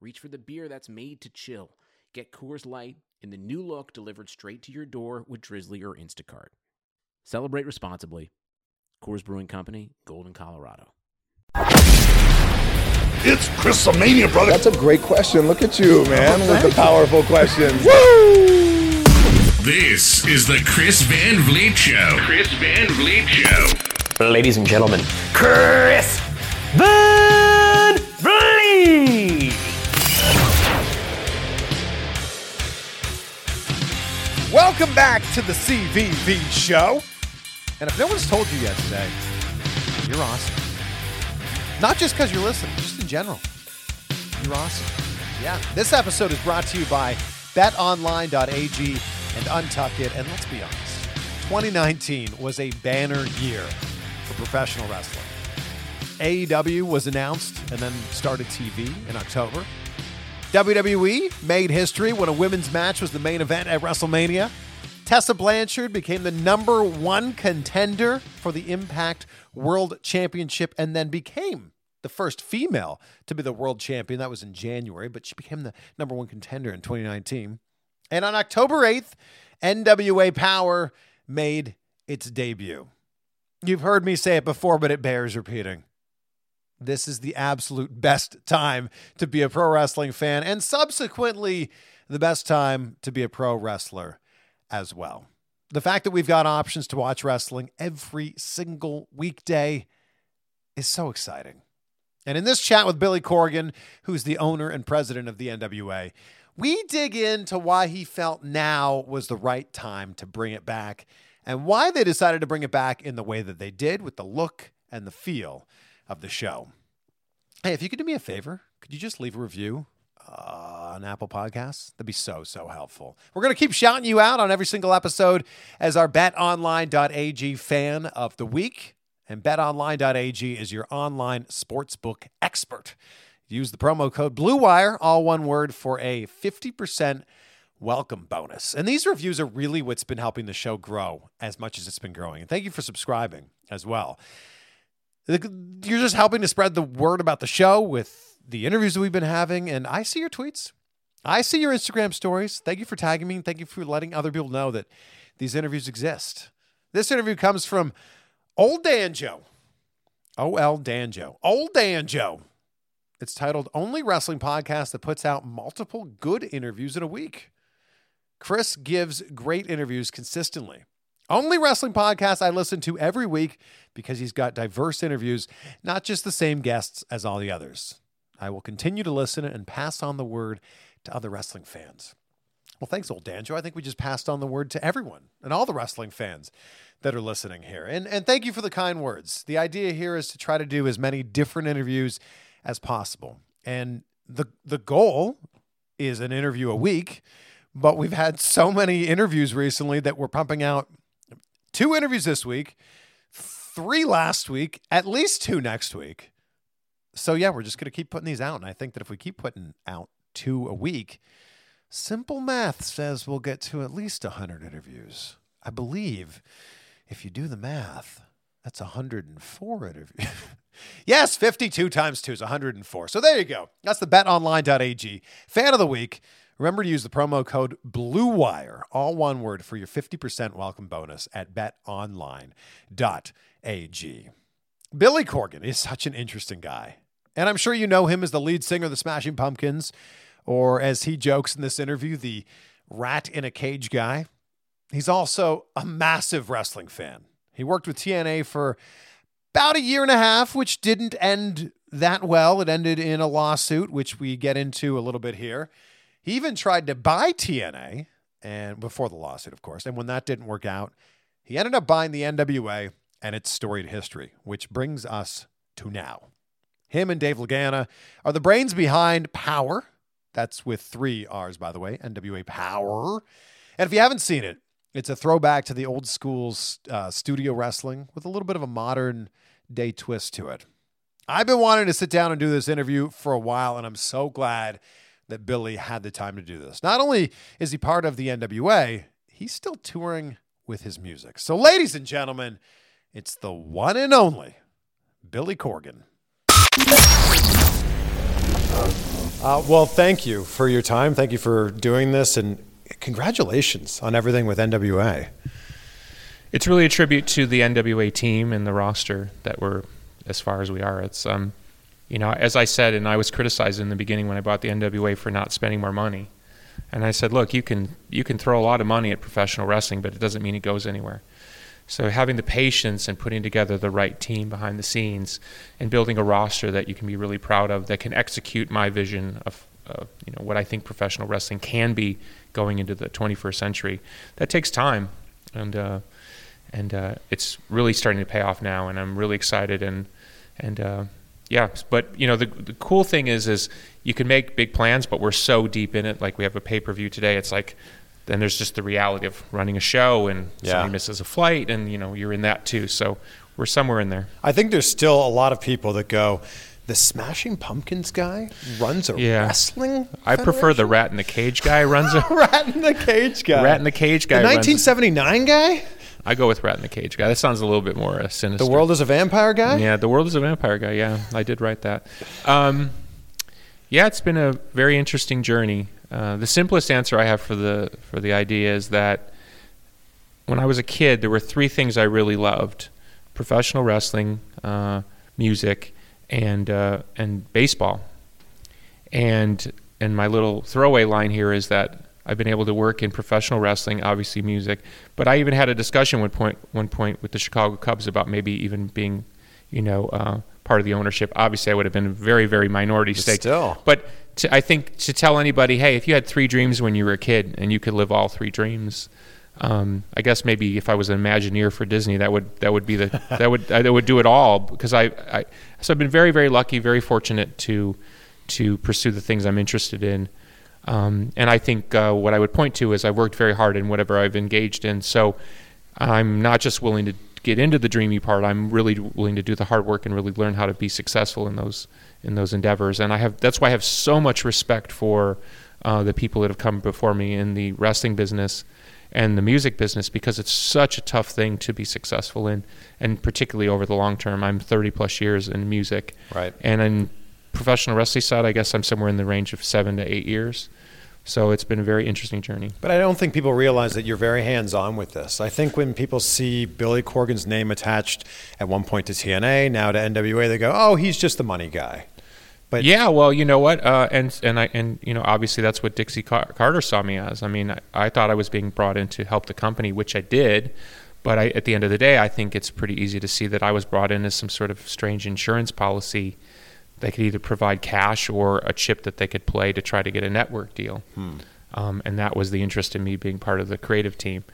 reach for the beer that's made to chill. Get Coors Light in the new look delivered straight to your door with Drizly or Instacart. Celebrate responsibly. Coors Brewing Company, Golden, Colorado. It's Chrisomania, brother. That's a great question. Look at you, man, with the powerful questions. This is the Chris Van Vliet Show. Chris Van Vliet Show. Ladies and gentlemen, Chris Van Welcome back to the CVV show. And if no one's told you yet today, you're awesome. Not just because you're listening, just in general. You're awesome. Yeah. This episode is brought to you by betonline.ag and Untuck It. And let's be honest, 2019 was a banner year for professional wrestling. AEW was announced and then started TV in October. WWE made history when a women's match was the main event at WrestleMania. Tessa Blanchard became the number one contender for the Impact World Championship and then became the first female to be the world champion. That was in January, but she became the number one contender in 2019. And on October 8th, NWA Power made its debut. You've heard me say it before, but it bears repeating. This is the absolute best time to be a pro wrestling fan, and subsequently, the best time to be a pro wrestler as well. The fact that we've got options to watch wrestling every single weekday is so exciting. And in this chat with Billy Corgan, who's the owner and president of the NWA, we dig into why he felt now was the right time to bring it back and why they decided to bring it back in the way that they did with the look and the feel of the show. Hey, if you could do me a favor, could you just leave a review uh, on Apple Podcasts? That'd be so, so helpful. We're going to keep shouting you out on every single episode as our betonline.ag fan of the week. And betonline.ag is your online sportsbook expert. Use the promo code BLUEWIRE, all one word, for a 50% welcome bonus. And these reviews are really what's been helping the show grow as much as it's been growing. And thank you for subscribing as well. You're just helping to spread the word about the show with the interviews that we've been having. And I see your tweets. I see your Instagram stories. Thank you for tagging me. And Thank you for letting other people know that these interviews exist. This interview comes from Old Danjo. O.L. Danjo. Old Danjo. It's titled Only Wrestling Podcast that puts out multiple good interviews in a week. Chris gives great interviews consistently. Only wrestling podcast I listen to every week because he's got diverse interviews, not just the same guests as all the others. I will continue to listen and pass on the word to other wrestling fans. Well, thanks, old Danjo. I think we just passed on the word to everyone and all the wrestling fans that are listening here. And, and thank you for the kind words. The idea here is to try to do as many different interviews as possible. And the the goal is an interview a week, but we've had so many interviews recently that we're pumping out two interviews this week, three last week, at least two next week. So yeah, we're just going to keep putting these out and I think that if we keep putting out two a week, simple math says we'll get to at least 100 interviews. I believe if you do the math, that's 104 interviews. yes, 52 times 2 is 104. So there you go. That's the betonline.ag fan of the week. Remember to use the promo code BLUEWIRE, all one word, for your 50% welcome bonus at betonline.ag. Billy Corgan is such an interesting guy. And I'm sure you know him as the lead singer of the Smashing Pumpkins, or as he jokes in this interview, the rat in a cage guy. He's also a massive wrestling fan. He worked with TNA for about a year and a half, which didn't end that well. It ended in a lawsuit, which we get into a little bit here. He even tried to buy TNA, and before the lawsuit, of course. And when that didn't work out, he ended up buying the NWA and its storied history, which brings us to now. Him and Dave Lagana are the brains behind Power, That's with three R's, by the way. NWA Power. And if you haven't seen it, it's a throwback to the old school uh, studio wrestling with a little bit of a modern day twist to it. I've been wanting to sit down and do this interview for a while, and I'm so glad that Billy had the time to do this. Not only is he part of the NWA, he's still touring with his music. So, ladies and gentlemen, it's the one and only Billy Corgan. Uh, well, thank you for your time. Thank you for doing this, and congratulations on everything with NWA. It's really a tribute to the NWA team and the roster that we're as far as we are. It's um, you know, as I said, and I was criticized in the beginning when I bought the NWA for not spending more money. And I said, look, you can you can throw a lot of money at professional wrestling, but it doesn't mean it goes anywhere. So having the patience and putting together the right team behind the scenes and building a roster that you can be really proud of that can execute my vision of you know what I think professional wrestling can be going into the 21st century. That takes time, and uh, and uh, it's really starting to pay off now. And I'm really excited and and uh, yeah. But you know the the cool thing is is you can make big plans, but we're so deep in it. Like we have a pay per view today. It's like then there's just the reality of running a show and Yeah. somebody misses a flight and you know you're in that too. So we're somewhere in there. I think there's still a lot of people that go, the Smashing Pumpkins guy runs a Yeah. wrestling. I prefer the rat in the cage guy runs a rat in the cage guy. rat in the cage The guy. runs- 1979 guy. I go with rat in the cage guy. That sounds a little bit more uh, sinister. The world is a vampire guy. Yeah, the world is a vampire guy. Yeah, I did write that. Um, yeah, it's been a very interesting journey. Uh, the simplest answer I have for the for the idea is that when I was a kid, there were three things I really loved: professional wrestling, uh, music, and uh, and baseball. And and my little throwaway line here is that I've been able to work in professional wrestling, obviously music, but I even had a discussion one point one point with the Chicago Cubs about maybe even being, you know, uh, part of the ownership. Obviously, I would have been a very very minority stake. still. but to, I think to tell anybody, hey, if you had three dreams when you were a kid and you could live all three dreams. Um, I guess maybe if I was an Imagineer for Disney, that would that would be the that would that would do it all because I, I so I've been very very lucky, very fortunate to to pursue the things I'm interested in. Um, and I think uh, what I would point to is I've worked very hard in whatever I've engaged in. So I'm not just willing to get into the dreamy part. I'm really willing to do the hard work and really learn how to be successful in those in those endeavors. And I have that's why I have so much respect for uh, the people that have come before me in the wrestling business and the music business because it's such a tough thing to be successful in, and particularly over the long term. I'm 30 plus years in music, Right. And in professional wrestling side, I guess I'm somewhere in the range of seven to eight years. So it's been a very interesting journey. But I don't think people realize that you're very hands on with this. I think when people see Billy Corgan's name attached at one point to TNA, now to NWA, they go, oh, he's just the money guy. But Yeah, well, you know what, uh, and and I and you know obviously that's what Dixie Car- Carter saw me as. I mean, I, I thought I was being brought in to help the company, which I did. But I, at the end of the day, I think it's pretty easy to see that I was brought in as some sort of strange insurance policy. They could either provide cash or a chip that they could play to try to get a network deal. Um, and that was the interest in me being part of the creative team.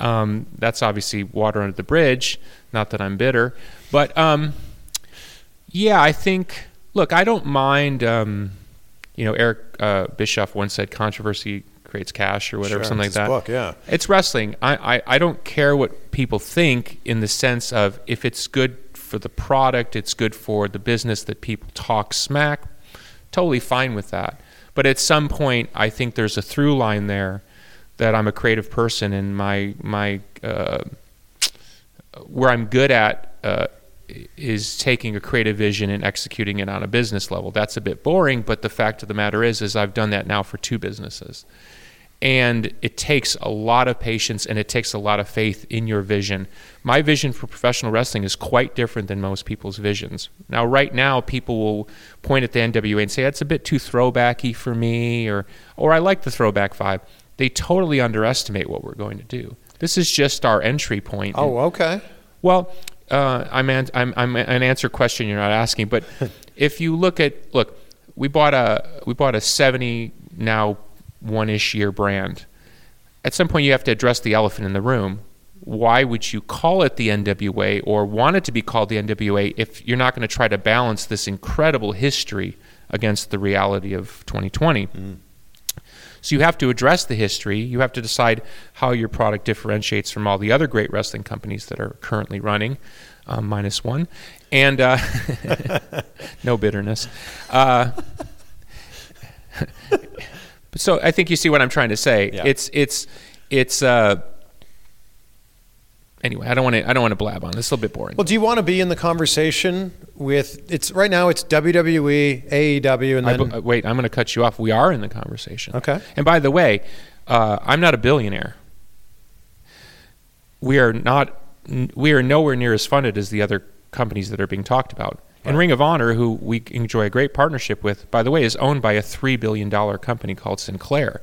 Um, that's obviously water under the bridge. Not that I'm bitter, but um, yeah, I think. Look, I don't mind. Um, you know, Eric uh, Bischoff once said, "Controversy creates cash," or whatever, Sure, something like that. book, yeah. It's wrestling. I, I I don't care what people think in the sense of if it's good for the product, it's good for the business that people talk smack. Totally fine with that. But at some point, I think there's a through line there that I'm a creative person and my my uh, where I'm good at uh, is taking a creative vision and executing it on a business level. That's a bit boring, but the fact of the matter is, is I've done that now for two businesses, and it takes a lot of patience and it takes a lot of faith in your vision. My vision for professional wrestling is quite different than most people's visions. Now, right now, people will point at the NWA and say it's a bit too throwbacky for me, or or I like the throwback vibe. They totally underestimate what we're going to do. This is just our entry point. oh, okay. Well, uh, I'm, an, I'm I'm an answer question you're not asking, but if you look at look, we bought a we bought a 70 now one ish year brand. At some point, you have to address the elephant in the room. Why would you call it the NWA or want it to be called the NWA if you're not going to try to balance this incredible history against the reality of 2020. So you have to address the history. You have to decide how your product differentiates from all the other great wrestling companies that are currently running, um, minus one, and uh, no bitterness. Uh, so I think you see what I'm trying to say. Yeah. It's it's it's. Uh, anyway, I don't want to. I don't want to blab on. This is a little bit boring. Well, do you want to be in the conversation with? It's right now. It's WWE, AEW, and I then bu- uh, wait, I'm going to cut you off. We are in the conversation. Okay. And by the way, uh, I'm not a billionaire. We are not. We are nowhere near as funded as the other companies that are being talked about. And Ring of Honor, who we enjoy a great partnership with, by the way, is owned by a three billion dollar company called Sinclair.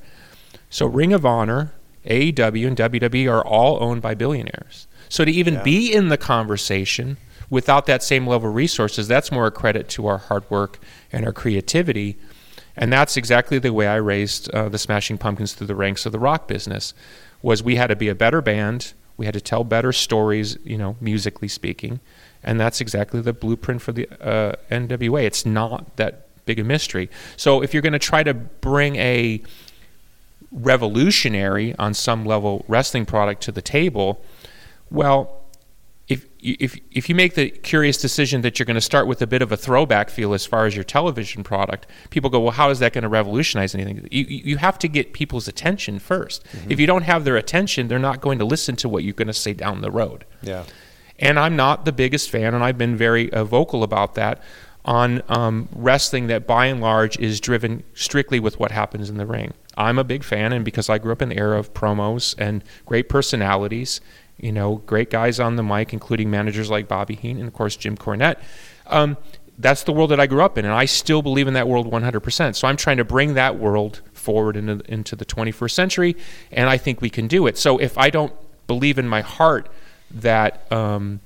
So Ring of Honor, AEW, and WWE are all owned by billionaires. So to even be in the conversation without that same level of resources, that's more a credit to our hard work and our creativity. And that's exactly the way I raised uh, the Smashing Pumpkins through the ranks of the rock business. Was we had to be a better band, we had to tell better stories, you know, musically speaking, and that's exactly the blueprint for the uh, NWA. It's not that big a mystery. So if you're going to try to bring a revolutionary on some level wrestling product to the table, well, if if if you make the curious decision that you're going to start with a bit of a throwback feel as far as your television product, people go, well, how is that going to revolutionize anything? You you have to get people's attention 1st If you don't have their attention, they're not going to listen to what you're going to say down the road. yeah, And I'm not the biggest fan, and I've been very uh, vocal about that on um, wrestling that by and large is driven strictly with what happens in the ring. I'm a big fan, and because I grew up in the era of promos and great personalities, you know, great guys on the mic, including managers like Bobby Heenan and, of course, Jim Cornette. Um, that's the world that I grew up in, and I still believe in that world 100%. So I'm trying to bring that world forward into, into the 21st century, and I think we can do it. So if I don't believe in my heart that um,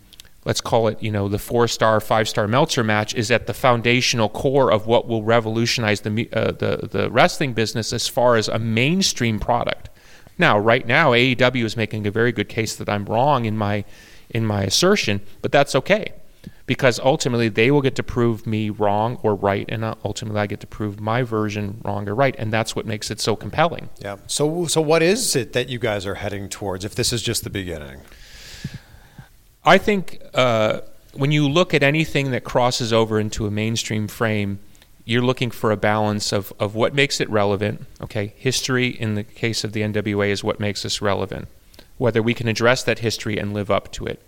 let's call it you know the four star five star Meltzer match is at the foundational core of what will revolutionize the uh, the the wrestling business as far as a mainstream product. Now, right now, AEW is making a very good case that I'm wrong in my in my assertion, but that's okay because ultimately they will get to prove me wrong or right, and uh, ultimately I get to prove my version wrong or right, and that's what makes it so compelling. yeah. So, so what is it that you guys are heading towards? If this is just the beginning, I think uh, when you look at anything that crosses over into a mainstream frame, you're looking for a balance of, of what makes it relevant. Okay, history in the case of the NWA is what makes us relevant. Whether we can address that history and live up to it.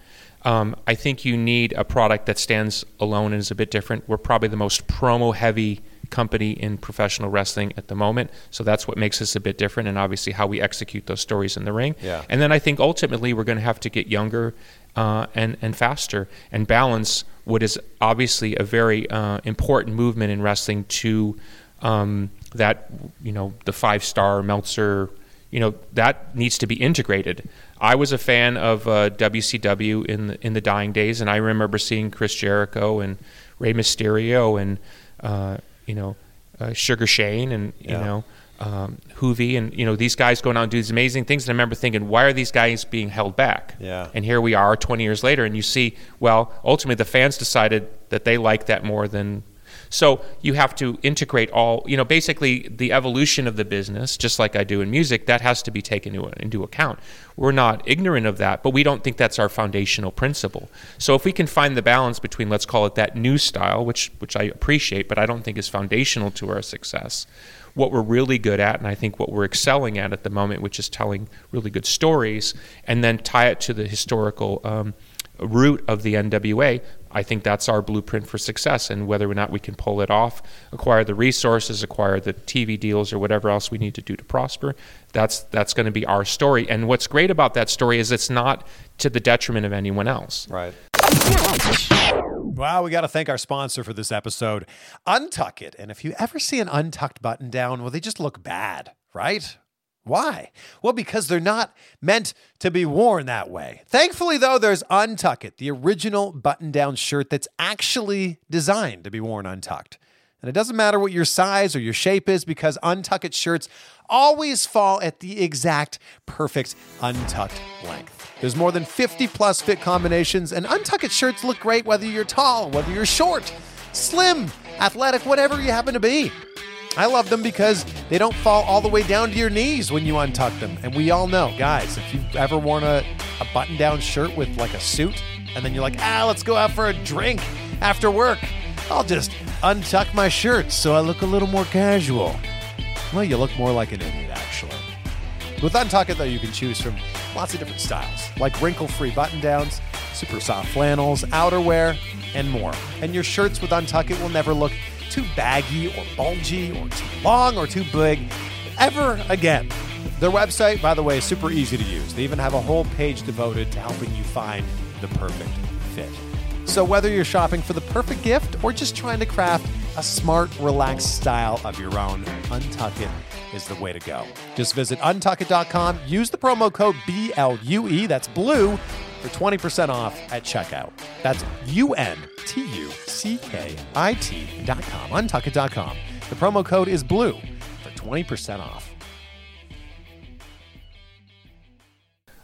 Um, I think you need a product that stands alone and is a bit different. We're probably the most promo heavy company in professional wrestling at the moment, so that's what makes us a bit different, and obviously how we execute those stories in the ring. Yeah. And then I think ultimately we're going to have to get younger uh, and and faster and balance what is obviously a very uh, important movement in wrestling to um, that you know the five star Meltzer. You know that needs to be integrated. I was a fan of uh, WCW in the, in the dying days, and I remember seeing Chris Jericho and Rey Mysterio and uh, you know uh, Sugar Shane and you Yeah. know um, Juvi and you know these guys going out and do these amazing things. And I remember thinking, why are these guys being held back? Yeah. And here we are, 20 years later, and you see, well, ultimately the fans decided that they like that more than. So you have to integrate all, you know, basically the evolution of the business, just like I do in music, that has to be taken into, into account. We're not ignorant of that, but we don't think that's our foundational principle. So if we can find the balance between, let's call it that new style, which which I appreciate, but I don't think is foundational to our success, what we're really good at, and I think what we're excelling at at the moment, which is telling really good stories, and then tie it to the historical um, root of the NWA. I think that's our blueprint for success, and whether or not we can pull it off, acquire the resources, acquire the TV deals, or whatever else we need to do to prosper, that's that's going to be our story. And what's great about that story is it's not to the detriment of anyone else. right? Wow, we got to thank our sponsor for this episode, Untuck It. And if you ever see an untucked button down, well, they just look bad, right? Why? Well, because they're not meant to be worn that way. Thankfully, though, there's Untuck It, the original button down shirt that's actually designed to be worn untucked. And it doesn't matter what your size or your shape is because untucked shirts always fall at the exact perfect untucked length. There's more than 50 plus fit combinations, and untucked shirts look great whether you're tall, whether you're short, slim, athletic, whatever you happen to be. I love them because they don't fall all the way down to your knees when you untuck them. And we all know, guys, if you've ever worn a, a button down shirt with like a suit, and then you're like, ah, let's go out for a drink after work, I'll just untuck my shirt so I look a little more casual. Well, you look more like an idiot, actually. With Untuck It, though, you can choose from lots of different styles, like wrinkle free button downs, super soft flannels, outerwear, and more. And your shirts with Untuck It will never look too baggy or bulgy or too long or too big ever again. Their website, by the way, is super easy to use. They even have a whole page devoted to helping you find the perfect fit. So, whether you're shopping for the perfect gift or just trying to craft a smart, relaxed style of your own, Untuck It is the way to go. Just visit untuckit.com, use the promo code BLUE, that's blue, for 20% off at checkout. That's U N T U C K I T.com, untuckit.com. The promo code is blue for 20% off.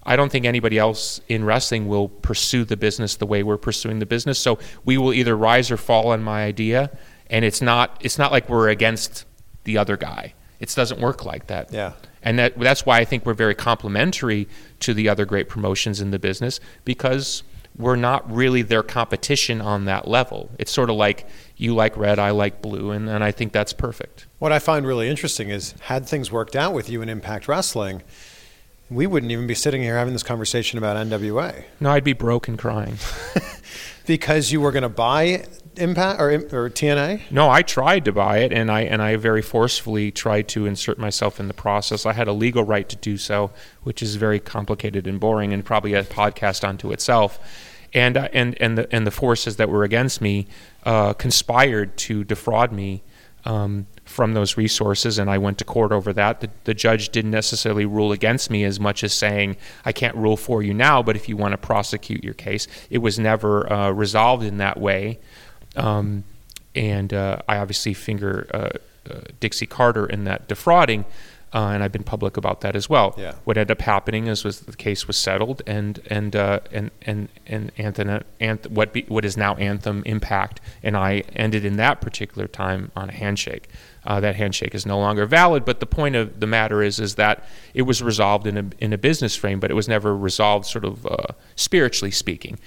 I don't think anybody else in wrestling will pursue the business the way we're pursuing the business. So we will either rise or fall on my idea, and it's not it's not like we're against the other guy. It doesn't work like that. Yeah. And that that's why I think we're very complementary to the other great promotions in the business because we're not really their competition on that level. It's sort of like you like red, I like blue, and, and I think that's perfect. What I find really interesting is, had things worked out with you in Impact Wrestling, we wouldn't even be sitting here having this conversation about NWA No, I'd be broken crying. because you were going to buy Impact or, or TNA. No, I tried to buy it, and I and I very forcefully tried to insert myself in the process. I had a legal right to do so, which is very complicated and boring, and probably a podcast unto itself. And uh, and and the and the forces that were against me uh, conspired to defraud me um, from those resources, and I went to court over that. The, the judge didn't necessarily rule against me as much as saying, "I can't rule for you now, but if you want to prosecute your case," it was never uh, resolved in that way. Um, and uh, I obviously finger uh, uh, Dixie Carter in that defrauding, uh, and I've been public about that as well. Yeah. What ended up happening is was the case was settled, and and uh, and and and Anthem, Anth- what be, what is now Anthem Impact, and I ended in that particular time on a handshake. Uh, that handshake is no longer valid, but the point of the matter is is that it was resolved in a in a business frame, but it was never resolved sort of uh, spiritually speaking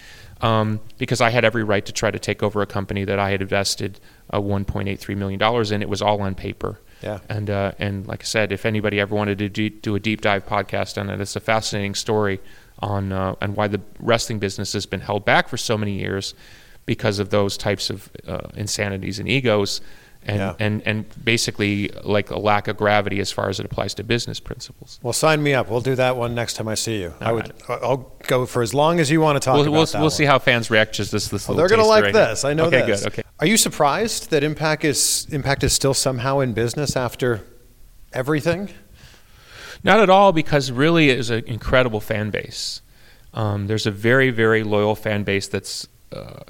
um, because I had every right to try to take over a company that I had invested uh, 1.83 million dollars in. It was all on paper. Yeah. And uh, and like I said, if anybody ever wanted to do, do a deep dive podcast on it, it's a fascinating story on uh, why the wrestling business has been held back for so many years because of those types of uh, insanities and egos. And, Yeah. and and basically like a lack of gravity as far as it applies to business principles. Well, sign me up. We'll do that one next time I see you. I would. I'll go for as long as you want to talk We'll, about we'll, we'll see how fans react to this. This Well, they're going to like right this. I know okay, this. good. Okay. Are you surprised that Impact is Impact is still somehow in business after everything? Not at all, because really it is an incredible fan base. Um, there's a very, very loyal fan base that's uh,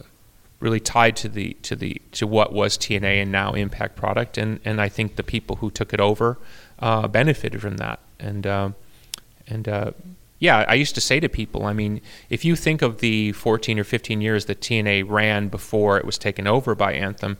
really tied to the to the to what was TNA and now Impact product, and and I think the people who took it over uh, benefited from that. And um and uh, yeah, I used to say to people, I mean, if you think of the 14 or 15 years that TNA ran before it was taken over by Anthem,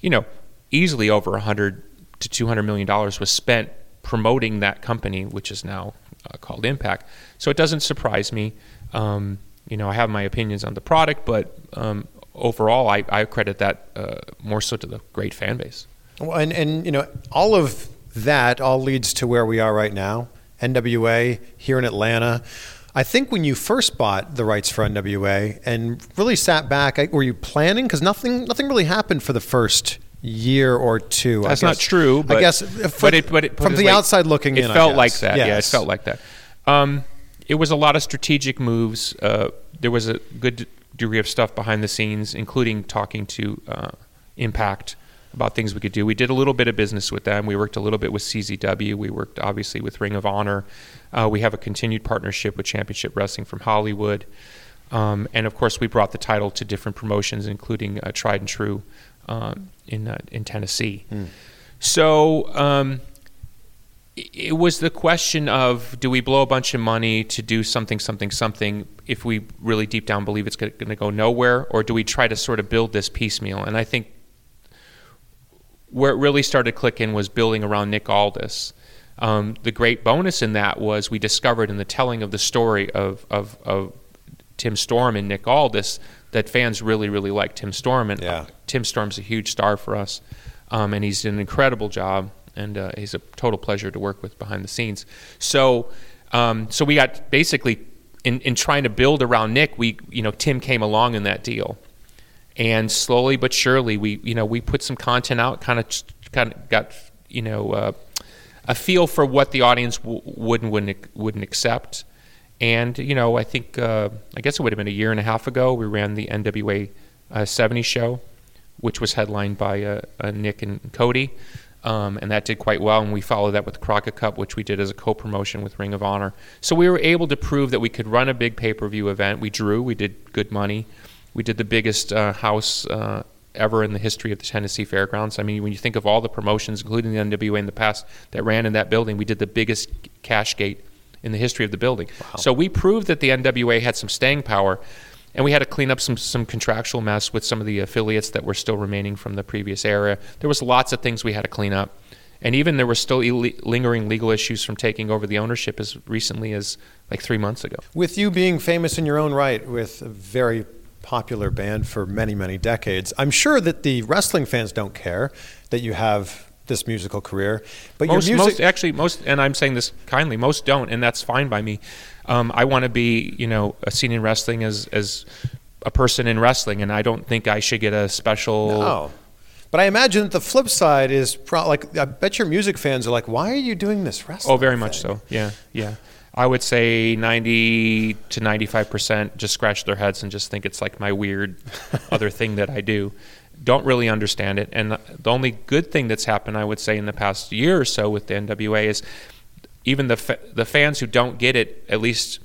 you know, easily over 100 to 200 million dollars was spent promoting that company, which is now uh, called Impact. So it doesn't surprise me. Um, you know, I have my opinions on the product, but um, overall, I, I credit that uh, more so to the great fan base. Well, and and you know, all of that all leads to where we are right now. NWA here in Atlanta. I think when you first bought the rights for NWA and really sat back, I- were you planning? Because nothing, nothing really happened for the first year or two. That's not true. But, I guess, if- but it, but it, from the way, outside looking it in, felt like that. Yeah, it felt like that. Um, it was a lot of strategic moves. Uh, there was a good degree of stuff behind the scenes, including talking to uh, Impact about things we could do. We did a little bit of business with them. We worked a little bit with CZW. We worked obviously with Ring of Honor. Uh, we have a continued partnership with Championship Wrestling from Hollywood. Um, and of course, we brought the title to different promotions, including uh, Tried and True um, in uh, in Tennessee. So um, it- was the question of do we blow a bunch of money to do something, something, something if we really deep down believe it's going to go nowhere, or do we try to sort of build this piecemeal? And I think where it really started clicking was building around Nick Aldis. Um, the great bonus in that was we discovered in the telling of the story of, of, of Tim Storm and Nick Aldis that fans really, really like Tim Storm. And Yeah. Tim Storm's a huge star for us, um, and he's done an incredible job, and uh, he's a total pleasure to work with behind the scenes. So, um, so we got basically in, in trying to build around Nick, we you know Tim came along in that deal, and slowly but surely we you know we put some content out, kind of kind of got you know uh, a feel for what the audience w- would and wouldn't wouldn't accept. And you know, I think uh, I guess it would have been a year and a half ago. We ran the NWA uh, 70 show, which was headlined by uh, uh, Nick and Cody, um, and that did quite well. And we followed that with Crockett Cup, which we did as a co-promotion with Ring of Honor. So we were able to prove that we could run a big pay-per-view event. We drew, we did good money, we did the biggest uh, house. Uh, Ever in the history of the Tennessee Fairgrounds. I mean, when you think of all the promotions, including the NWA in the past, that ran in that building, we did the biggest cash gate in the history of the building. So we proved that the NWA had some staying power, and we had to clean up some some contractual mess with some of the affiliates that were still remaining from the previous era. There was lots of things we had to clean up, and even there were still Ill- lingering legal issues from taking over the ownership as recently as like three months ago. With you being famous in your own right, with a very popular band for many, many decades, I'm sure that the wrestling fans don't care that you have this musical career. But most, your music, most actually most, and I'm saying this kindly, most don't, and that's fine by me. Um, I want to be, you know, a seen in wrestling as as a person in wrestling, and I don't think I should get a special. Oh. But I imagine that the flip side is pro- like I bet your music fans are like, "Why are you doing this wrestling?" Oh, very much so. Yeah, yeah. I would say 90 to 95 percent just scratch their heads and just think it's like my weird other thing that I do. Don't really understand it. And the only good thing that's happened, I would say, in the past year or so with the NWA is even the fa- the fans who don't get it at least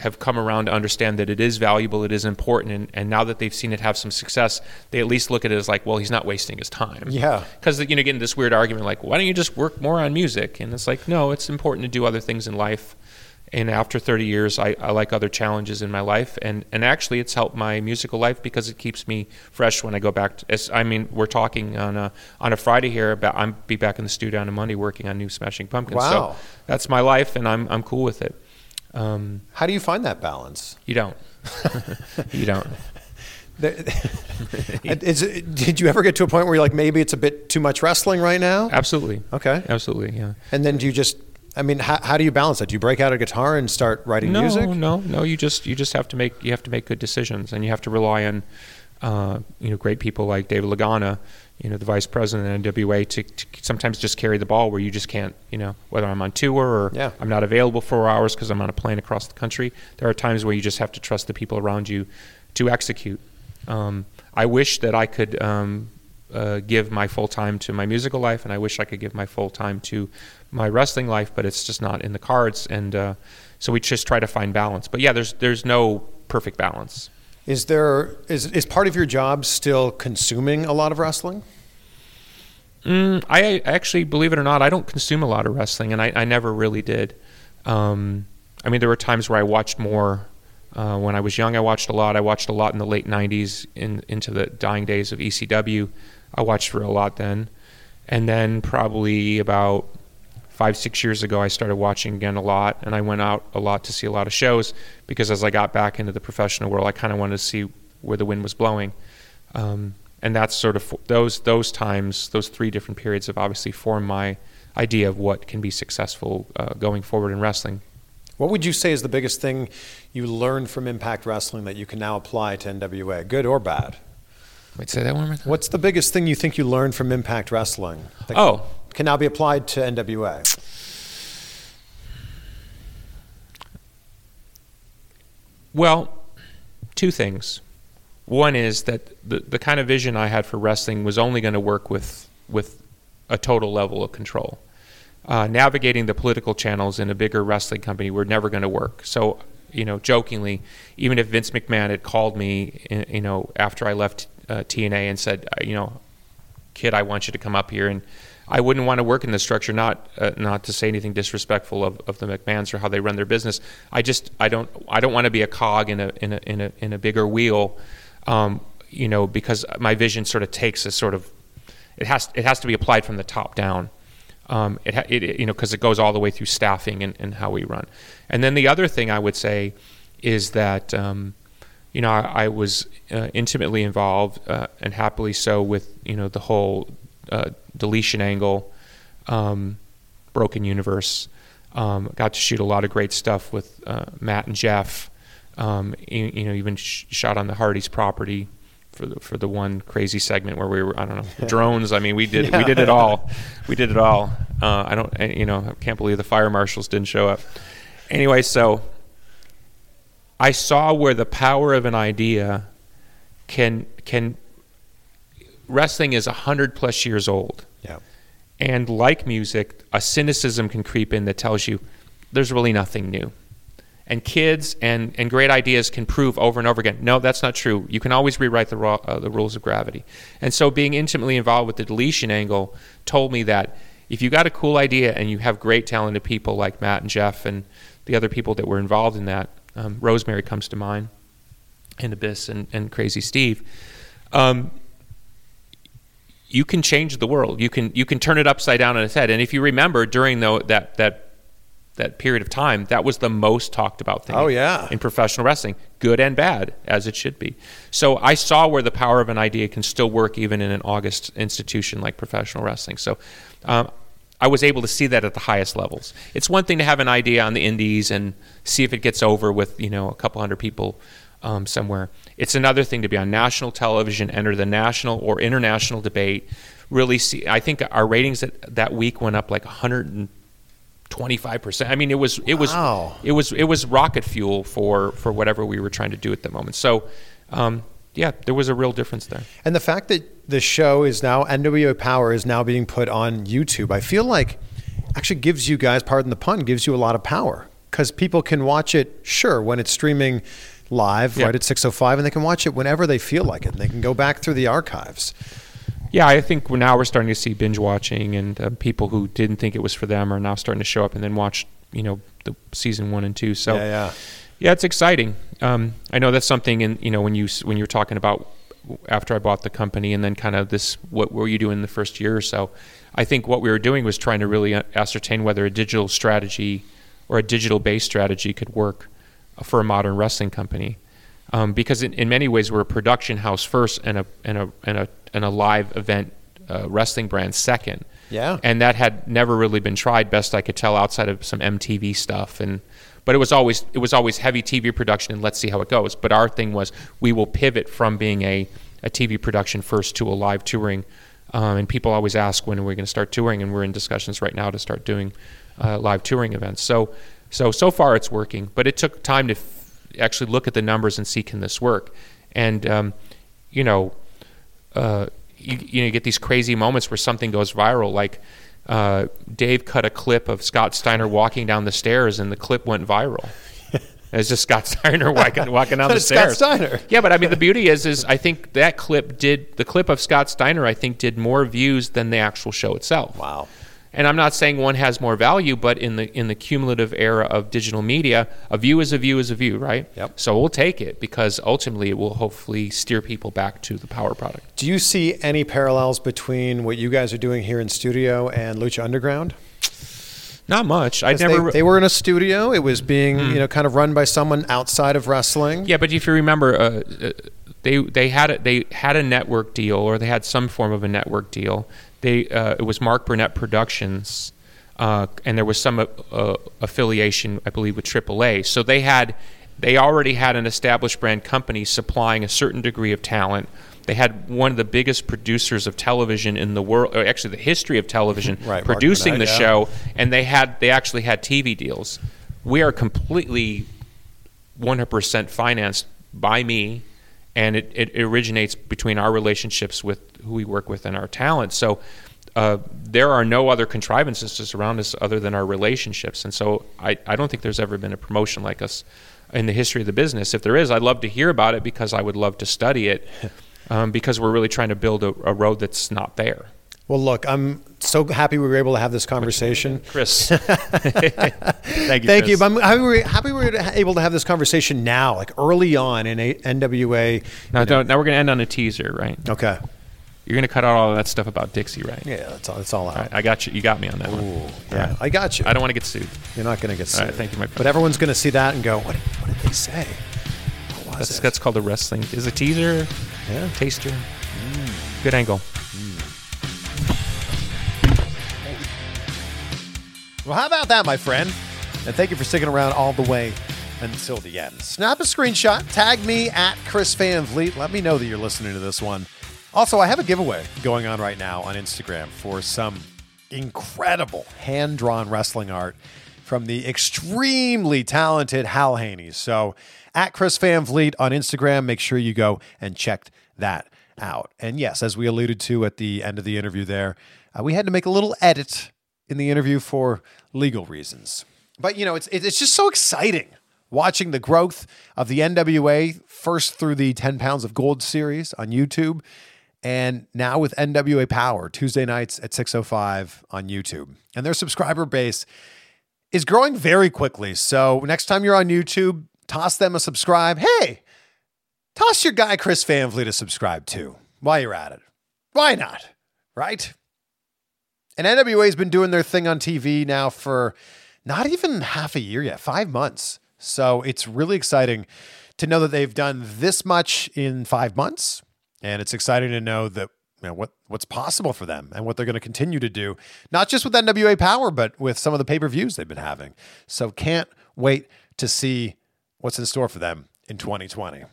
have come around to understand that it is valuable, it is important, and, and now that they've seen it have some success, they at least look at it as like, well, he's not wasting his time. Yeah. Because you know, getting this weird argument like, why don't you just work more on music? And it's like, no, it's important to do other things in life. And after 30 years, I, I like other challenges in my life, and, and actually, it's helped my musical life because it keeps me fresh when I go back. To, as, I mean, we're talking on a on a Friday here about I'm be back in the studio on a Monday working on new Smashing Pumpkins. Wow. So that's my life, and I'm I'm cool with it. Um, How do you find that balance? you don't. you don't. Is it, did you ever get to a point where you're like, maybe it's a bit too much wrestling right now? Absolutely. Okay. Absolutely. Yeah. And then do you just, I mean, how, how do you balance that? Do you break out a guitar and start writing no, music? No, no, no. You just you just have to make you have to make good decisions, and you have to rely on uh, you know great people like David Lagana, you know the vice president of NWA, to, to sometimes just carry the ball where you just can't you know whether I'm on tour or Yeah. I'm not available for hours because I'm on a plane across the country. There are times where you just have to trust the people around you to execute. Um, I wish that I could um, uh, give my full time to my musical life, and I wish I could give my full time to my wrestling life, but it's just not in the cards. And uh, so we just try to find balance. But yeah, there's there's no perfect balance. Is there, is, is part of your job still consuming a lot of wrestling? Mm, I actually, believe it or not, I don't consume a lot of wrestling, and I, I never really did. Um, I mean, there were times where I watched more. Uh, when I was young, I watched a lot. I watched a lot in the late '90s, in, into the dying days of ECW. I watched for a lot then, and then probably about five, six years ago, I started watching again a lot, and I went out a lot to see a lot of shows because as I got back into the professional world, I kind of wanted to see where the wind was blowing. Um, and that's sort of those those times, those three different periods have obviously formed my idea of what can be successful uh, going forward in wrestling. What would you say is the biggest thing you learned from Impact Wrestling that you can now apply to NWA, good or bad? Wait, say that one more time. What's the biggest thing you think you learned from Impact Wrestling that Oh, can now be applied to NWA? Well, two things. One is that the, the kind of vision I had for wrestling was only going to work with with a total level of control. Uh, navigating the political channels in a bigger wrestling company were never going to work. So, you know, jokingly, even if Vince McMahon had called me, you know, after I left uh, TNA and said, uh, you know, kid, I want you to come up here, and I wouldn't want to work in this structure. Not uh, not to say anything disrespectful of, of the McMahons or how they run their business. I just I don't I don't want to be a cog in a in a in a, in a bigger wheel, um, you know, because my vision sort of takes a sort of it has it has to be applied from the top down. Um, it, it, you know because it goes all the way through staffing and, and how we run. And then the other thing I would say is that um, you know I, I was uh, intimately involved uh, and happily so with you know the whole uh, deletion angle, um, broken universe. Um, got to shoot a lot of great stuff with uh, Matt and Jeff. Um, you, you know, even sh- shot on the Hardy's property for the, for the one crazy segment where we were I don't know drones. I mean, we did we did it all. We did it all. Uh, I don't you know I can't believe the fire marshals didn't show up. Anyway, so I saw where the power of an idea can can wrestling is a hundred plus years old. Yeah. And like music, a cynicism can creep in that tells you there's really nothing new. And kids and, and great ideas can prove over and over again, no, that's not true. You can always rewrite the, raw, uh, the rules of gravity. And so being intimately involved with the deletion angle told me that if you got a cool idea and you have great talented people like Matt and Jeff and the other people that were involved in that, um, Rosemary comes to mind, and Abyss and, and Crazy Steve, um, you can change the world. You can you can turn it upside down on its head. And if you remember during the, that that that period of time, that was the most talked about thing. Oh, yeah. in professional wrestling, good and bad, as it should be. So I saw where the power of an idea can still work even in an August institution like professional wrestling. So. Um, I was able to see that at the highest levels. It's one thing to have an idea on the indies and see if it gets over with you know a couple hundred people um, somewhere. It's another thing to be on national television, enter the national or international debate. Really see. I think our ratings that that week went up like 125 percent. I mean, it was it was Wow. it was it was rocket fuel for for whatever we were trying to do at the moment. So. Um, yeah, there was a real difference there. And the fact that the show is now NWA Power is now being put on YouTube, I feel like actually gives you guys, pardon the pun, gives you a lot of power because people can watch it, sure, when it's streaming live Yeah. right at 6:05, and they can watch it whenever they feel like it, and they can go back through the archives. Yeah, I think we're- now we're starting to see binge watching, and uh, people who didn't think it was for them are now starting to show up and then watch, you know, the season one and two. So Yeah, yeah. yeah, it's exciting. Um, I know that's something, and you know, when you when you're talking about after I bought the company, and then kind of this, what were you doing in the first year or so? I think what we were doing was trying to really ascertain whether a digital strategy or a digital based strategy could work uh, for a modern wrestling company. Um, because in, in many ways we're a production house first and a and a and a and a live event uh, wrestling brand second. Yeah. And that had never really been tried, best I could tell, outside of some MTV stuff. And but it was always it was always heavy TV production, and let's see how it goes. But our thing was we will pivot from being a, a TV production first to a live touring. Um, and people always ask when are we going to start touring, and we're in discussions right now to start doing uh, live touring events. So so so far it's working, but it took time to f- actually look at the numbers and see can this work. And um, you know, uh, you, you know, you get these crazy moments where something goes viral. Like uh, Dave cut a clip of Scott Steiner walking down the stairs, and the clip went viral. It's just Scott Steiner walking, walking down the it's Scott. Steiner. Yeah, but I mean, the beauty is, is I think that clip did the clip of Scott Steiner. I think did more views than the actual show itself. Wow. And I'm not saying one has more value, but in the in the cumulative era of digital media, a view is a view is a view, right? Yep. So we'll take it because ultimately it will hopefully steer people back to the power product. Do you see any parallels between what you guys are doing here in studio and Lucha Underground? Not much. I never. They, they were in a studio. It was being, you know, kind of run by someone outside of wrestling. Yeah, but if you remember, uh, uh, they they had a, they had a network deal, or they had some form of a network deal. They uh, it was Mark Burnett Productions, uh, and there was some uh, affiliation, I believe, with AAA. So they had they already had an established brand company supplying a certain degree of talent. They had one of the biggest producers of television in the world, or actually the history of television, Right, producing Burnett, the yeah. show, and they had they actually had TV deals. We are completely 100% financed by me and it, it originates between our relationships with who we work with and our talent so uh, there are no other contrivances to surround us other than our relationships and so I, I don't think there's ever been a promotion like us in the history of the business if there is i'd love to hear about it because i would love to study it um, because we're really trying to build a, a road that's not there Well, look, I'm so happy we were able to have this conversation. chris thank you Thank you. Chris. But I'm happy we were, happy we were able to have this conversation now, like early on in a, NWA. now, now we're going to end on a teaser right Okay. You're gonna cut out all of that stuff about Dixie, right? Yeah, that's all. That's all out. All right, I got you. You got me on that one. yeah, I got you. I don't want to get sued. You're not going to get sued. right, thank you, my friend. But everyone's going to see that and go, what, what did they say? What was That's it? that's called a wrestling. Is a teaser, Yeah. taster. Mm. Good angle. Well, how about that, my friend? And thank you for sticking around all the way until the end. Snap a screenshot, tag me at Chris Van Vliet. Let me know that you're listening to this one. Also, I have a giveaway going on right now on Instagram for some incredible hand drawn wrestling art from the extremely talented Hal Haney. So, at Chris Van Vliet on Instagram, make sure you go and check that out. And yes, as we alluded to at the end of the interview there, uh, we had to make a little edit in the interview for legal reasons. But you know, it's it's just so exciting watching the growth of the NWA first through the 10 pounds of gold series on YouTube and now with NWA Power Tuesday nights at 605 on YouTube. And their subscriber base is growing very quickly. So next time you're on YouTube, toss them a subscribe. Hey, toss your guy Chris Van Vliet a subscribe too while you're at it. Why not? Right? And NWA's been doing their thing on TV now for not even half a year yet, five months. So it's really exciting to know that they've done this much in five months. And it's exciting to know that you know, what what's possible for them and what they're going to continue to do, not just with NWA Power, but with some of the pay per views they've been having. So can't wait to see what's in store for them in 2020.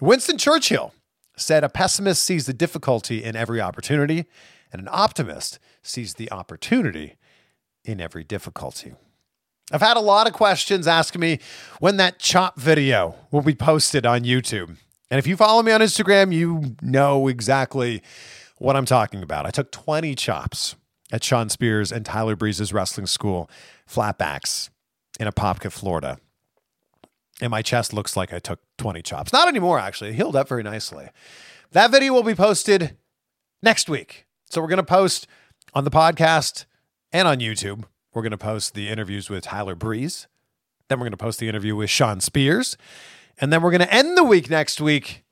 Winston Churchill said, A pessimist sees the difficulty in every opportunity, and an optimist sees the opportunity in every difficulty. I've had a lot of questions asking me when that chop video will be posted on YouTube. And if you follow me on Instagram, you know exactly what I'm talking about. I took 20 chops at Shawn Spears and Tyler Breeze's wrestling school, flatbacks in Apopka, Florida. And my chest looks like I took 20 chops. Not anymore, actually. It healed up very nicely. That video will be posted next week. So we're going to post on the podcast and on YouTube. We're going to post the interviews with Tyler Breeze. Then we're going to post the interview with Shawn Spears. And then we're going to end the week next week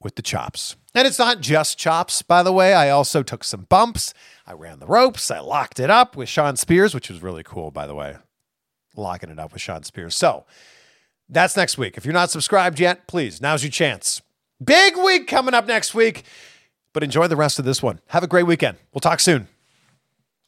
with the chops. And it's not just chops, by the way. I also took some bumps. I ran the ropes. I locked it up with Shawn Spears, which was really cool, by the way. Locking it up with Shawn Spears. So that's next week. If you're not subscribed yet, please, now's your chance. Big week coming up next week. But enjoy the rest of this one. Have a great weekend. We'll talk soon.